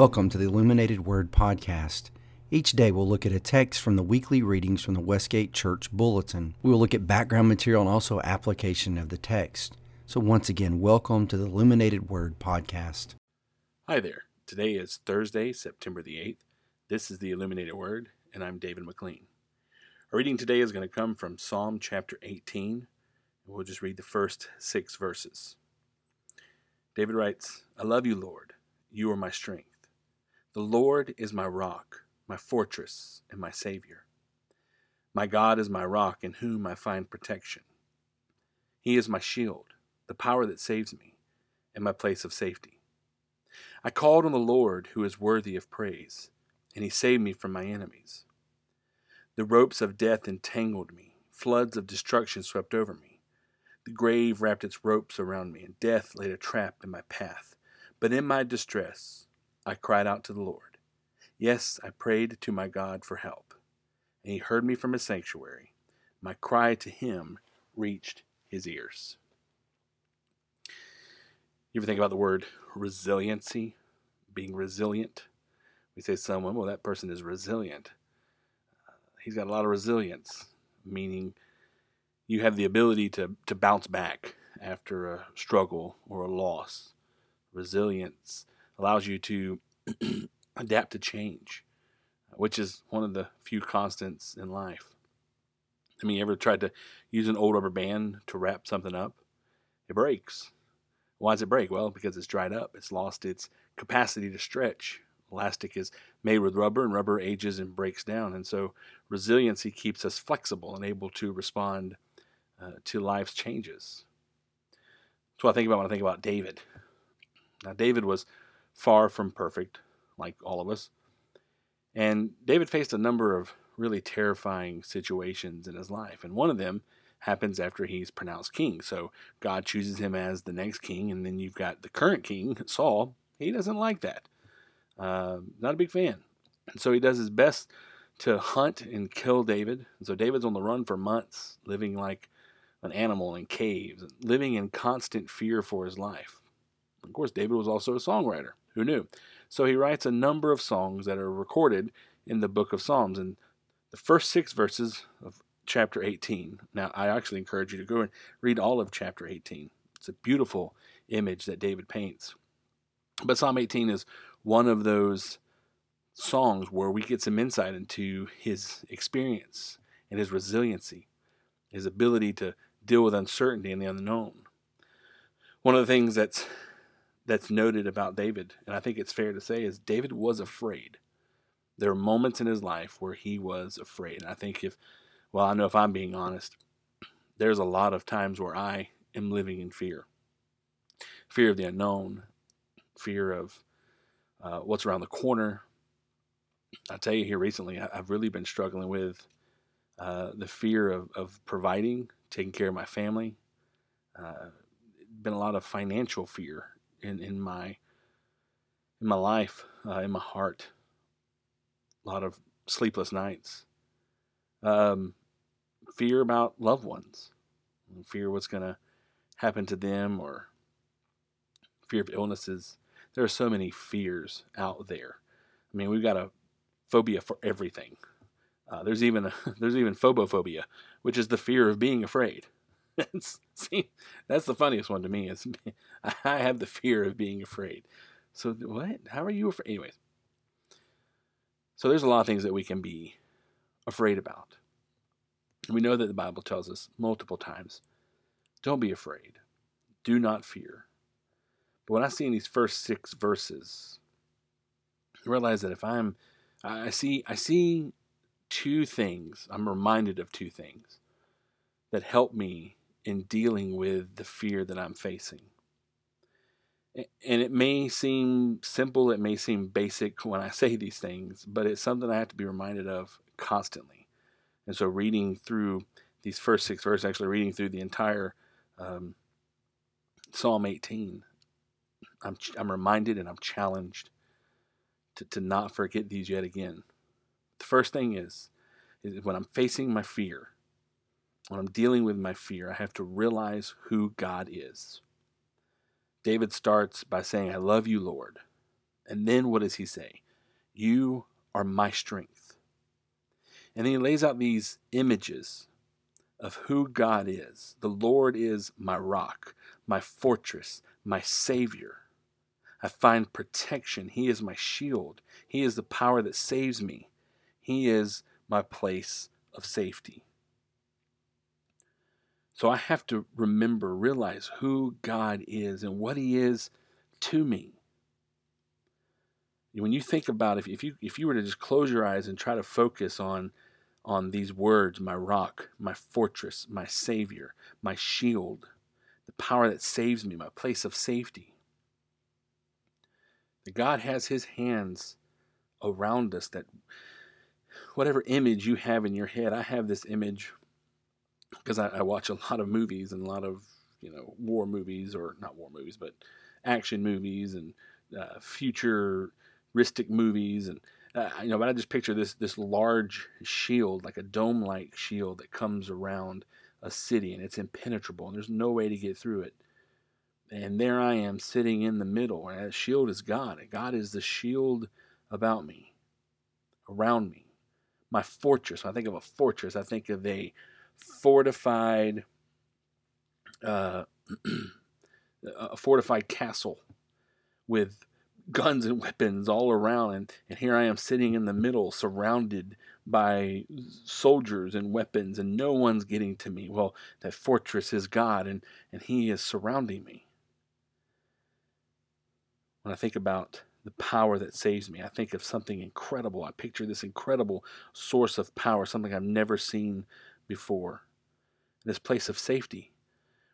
Welcome to the Illuminated Word Podcast. Each day we'll look at a text from the weekly readings from the Westgate Church Bulletin. We will look at background material and also application of the text. So, once again, welcome to the Illuminated Word Podcast. Hi there. Today is Thursday, September the 8th. This is the Illuminated Word, and I'm David McLean. Our reading today is going to come from Psalm chapter 18, we'll just read the first six verses. David writes, I love you, Lord. You are my strength. The Lord is my rock, my fortress, and my Savior. My God is my rock in whom I find protection. He is my shield, the power that saves me, and my place of safety. I called on the Lord who is worthy of praise, and he saved me from my enemies. The ropes of death entangled me, floods of destruction swept over me. The grave wrapped its ropes around me, and death laid a trap in my path. But in my distress, I cried out to the Lord. Yes, I prayed to my God for help, and he heard me from his sanctuary. My cry to him reached his ears. You ever think about the word resiliency? Being resilient? We say someone, well, that person is resilient. Uh, he's got a lot of resilience, meaning you have the ability to, to bounce back after a struggle or a loss. Resilience allows you to adapt to change, which is one of the few constants in life. I mean, you ever tried to use an old rubber band to wrap something up? It breaks. Why does it break? Well, because it's dried up. It's lost its capacity to stretch. Elastic is made with rubber, and rubber ages and breaks down. And so, resiliency keeps us flexible and able to respond uh, to life's changes. That's what I think about when I think about David. Now, David was far from perfect, like all of us. And David faced a number of really terrifying situations in his life. And one of them happens after he's pronounced king. So God chooses him as the next king. And then you've got the current king, Saul. He doesn't like that. Uh, not a big fan. And so he does his best to hunt and kill David. And so David's on the run for months, living like an animal in caves, living in constant fear for his life. Of course, David was also a songwriter. Who knew? So he writes a number of songs that are recorded in the book of Psalms. And the first six verses of chapter 18. Now, I actually encourage you to go and read all of chapter 18. It's a beautiful image that David paints. But Psalm 18 is one of those songs where we get some insight into his experience and his resiliency, his ability to deal with uncertainty and the unknown. One of the things that's that's noted about David, and I think it's fair to say, is David was afraid. There are moments in his life where he was afraid. And I think if, well, I know if I'm being honest, there's a lot of times where I am living in fear fear of the unknown, fear of uh, what's around the corner. I tell you here recently, I've really been struggling with uh, the fear of, of providing, taking care of my family. Uh, been a lot of financial fear in in my in my life, uh, in my heart. A lot of sleepless nights. Um, fear about loved ones, fear what's going to happen to them, or fear of illnesses. There are so many fears out there. I mean, we've got a phobia for everything. Uh, there's even a, there's even phobophobia, which is the fear of being afraid. See, that's the funniest one to me. Is I have the fear of being afraid. So what? How are you afraid? Anyways, so there's a lot of things that we can be afraid about. We know that the Bible tells us multiple times, don't be afraid, do not fear. But when I see in these first six verses, I realize that if I'm, I see, I see two things. I'm reminded of two things that help me in dealing with the fear that I'm facing. And it may seem simple, it may seem basic when I say these things, but it's something I have to be reminded of constantly. And so, reading through these first six verses, actually reading through the entire um, Psalm 18, I'm, I'm reminded and I'm challenged to, to not forget these yet again. The first thing is, is when I'm facing my fear, when I'm dealing with my fear, I have to realize who God is. David starts by saying, I love you, Lord. And then what does he say? You are my strength. And then he lays out these images of who God is. The Lord is my rock, my fortress, my Savior. I find protection. He is my shield. He is the power that saves me. He is my place of safety. So I have to remember, realize who God is and what He is to me. When you think about if, if you if you were to just close your eyes and try to focus on on these words, my rock, my fortress, my savior, my shield, the power that saves me, my place of safety. That God has his hands around us that whatever image you have in your head, I have this image because I, I, watch a lot of movies and a lot of you know war movies or not war movies, but action movies and uh, futuristic movies and uh, you know. But I just picture this this large shield, like a dome like shield that comes around a city and it's impenetrable and there's no way to get through it. And there I am sitting in the middle, and that shield is God. and God is the shield about me, around me my fortress. When I think of a fortress, I think of a fortified, uh, a fortified castle with guns and weapons all around, and, and here I am sitting in the middle, surrounded by soldiers and weapons, and no one's getting to me. Well, that fortress is God, and, and He is surrounding me. When I think about the power that saves me. I think of something incredible. I picture this incredible source of power, something I've never seen before. This place of safety.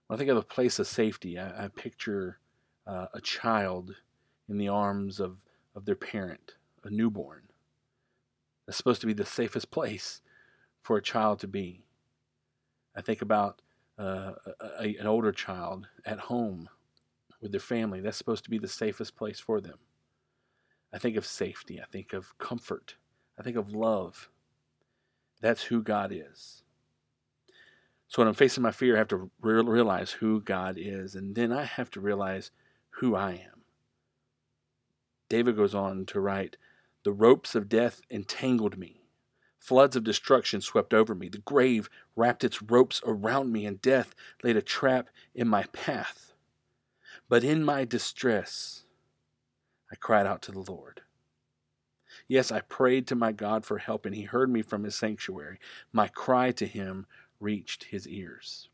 When I think of a place of safety, I, I picture uh, a child in the arms of, of their parent, a newborn. That's supposed to be the safest place for a child to be. I think about uh, a, an older child at home with their family. That's supposed to be the safest place for them. I think of safety. I think of comfort. I think of love. That's who God is. So when I'm facing my fear, I have to re- realize who God is, and then I have to realize who I am. David goes on to write, The ropes of death entangled me. Floods of destruction swept over me. The grave wrapped its ropes around me, and death laid a trap in my path. But in my distress, I cried out to the Lord. Yes, I prayed to my God for help, and he heard me from his sanctuary. My cry to him reached his ears.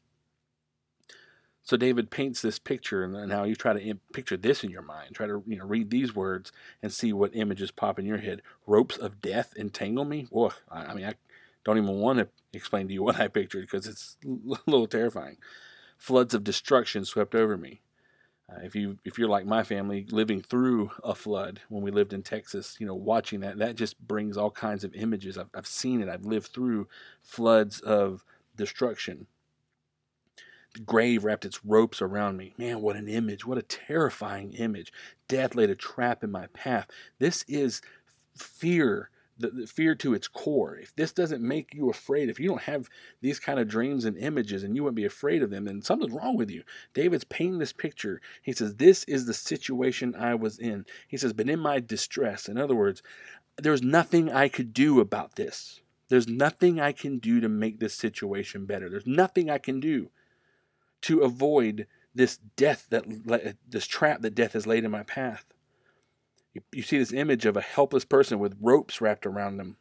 So David paints this picture, and now you try to picture this in your mind. Try to you know read these words and see what images pop in your head. Ropes of death entangle me. Whoa! I, mean, I don't even want to explain to you what I pictured because it's a little terrifying. Floods of destruction swept over me. Uh, if you if you're like my family, living through a flood when we lived in Texas, you know, watching that that just brings all kinds of images. I've I've seen it. I've lived through floods of destruction. The grave wrapped its ropes around me. Man, what an image! What a terrifying image! Death laid a trap in my path. This is fear the, the, fear to its core. If this doesn't make you afraid, if you don't have these kind of dreams and images and you wouldn't be afraid of them, then something's wrong with you. David's painting this picture. He says, This is the situation I was in. He says, But in my distress, in other words, there was nothing I could do about this. There's nothing I can do to make this situation better. There's nothing I can do to avoid this death that this trap that death has laid in my path. You, see this image of a helpless person with ropes wrapped around them.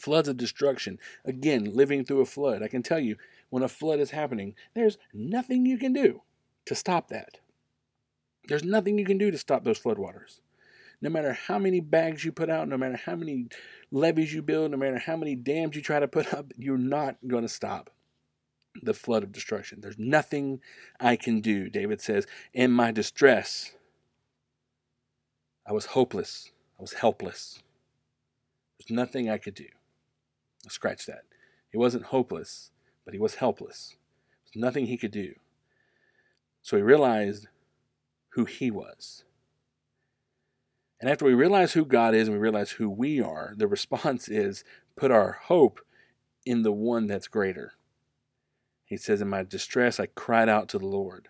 Floods of destruction. Again, living through a flood. I can tell you, when a flood is happening, there's nothing you can do to stop that. There's nothing you can do to stop those floodwaters. No matter how many bags you put out, no matter how many levees you build, no matter how many dams you try to put up, you're not going to stop the flood of destruction. There's nothing I can do, David says. In my distress, I was hopeless. I was helpless. There's nothing I could do. i Scratch that. He wasn't hopeless, but he was helpless. There's nothing he could do. So he realized who he was. And after we realize who God is and we realize who we are, the response is put our hope in the one that's greater. He says, In my distress, I cried out to the Lord.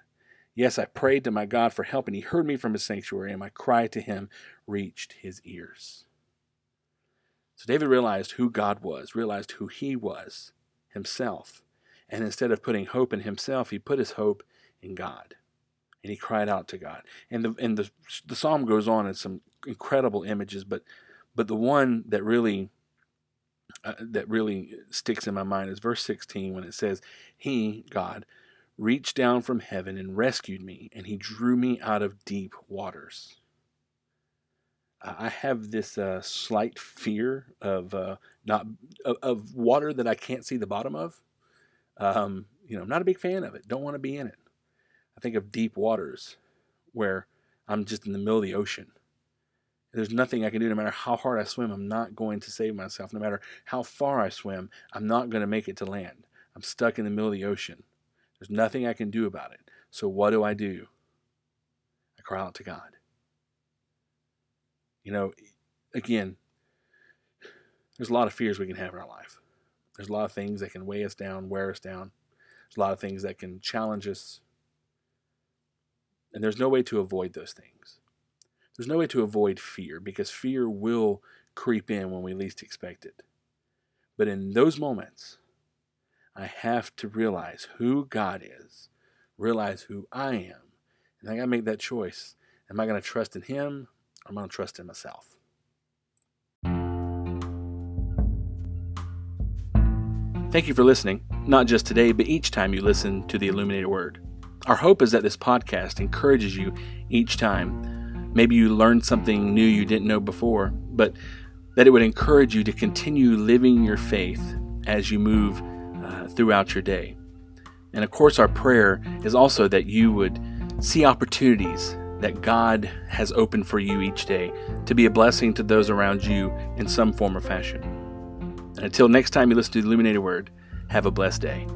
Yes, I prayed to my God for help, and he heard me from his sanctuary, and my cry to him reached his ears. So David realized who God was, realized who he was himself. And instead of putting hope in himself, he put his hope in God. And he cried out to God. And the and the, the psalm goes on in some incredible images, but but the one that really uh, that really sticks in my mind is verse 16 when it says, He, God, reached down from heaven and rescued me, and he drew me out of deep waters. I have this uh, slight fear of uh, not of, of, water that I can't see the bottom of. Um, you know, I'm not a big fan of it. Don't want to be in it. I think of deep waters where I'm just in the middle of the ocean. There's nothing I can do. No matter how hard I swim, I'm not going to save myself. No matter how far I swim, I'm not going to make it to land. I'm stuck in the middle of the ocean. There's nothing I can do about it. So what do I do? I cry out to God. You know, again, there's a lot of fears we can have in our life. There's a lot of things that can weigh us down, wear us down. There's a lot of things that can challenge us. And there's no way to avoid those things. There's no way to avoid fear because fear will creep in when we least expect it. But in those moments, I have to realize who God is, realize who I am, and I got to make that choice. Am I going to trust in Him or am I going to trust in myself? Thank you for listening, not just today, but each time you listen to the Illuminated Word. Our hope is that this podcast encourages you each time. Maybe you learned something new you didn't know before, but that it would encourage you to continue living your faith as you move uh, throughout your day. And of course, our prayer is also that you would see opportunities that God has opened for you each day to be a blessing to those around you in some form or fashion. And until next time you listen to the Illuminated Word, have a blessed day.